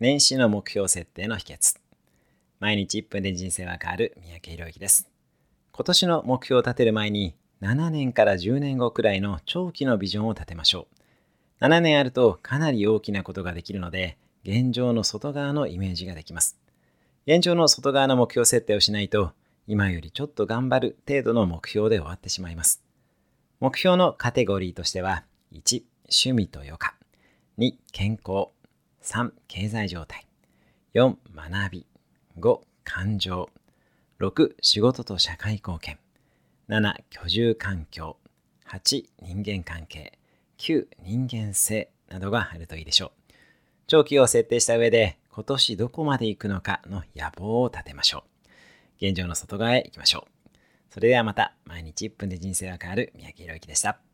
年始の目標設定の秘訣。毎日1分で人生は変わる三宅宏之です。今年の目標を立てる前に7年から10年後くらいの長期のビジョンを立てましょう。7年あるとかなり大きなことができるので現状の外側のイメージができます。現状の外側の目標設定をしないと今よりちょっと頑張る程度の目標で終わってしまいます。目標のカテゴリーとしては1趣味と余暇。2健康。3経済状態。4学び。5感情。6仕事と社会貢献。7居住環境。8人間関係。9人間性などがあるといいでしょう。長期を設定した上で今年どこまで行くのかの野望を立てましょう。現状の外側へ行きましょう。それではまた毎日1分で人生が変わる三宅宏之でした。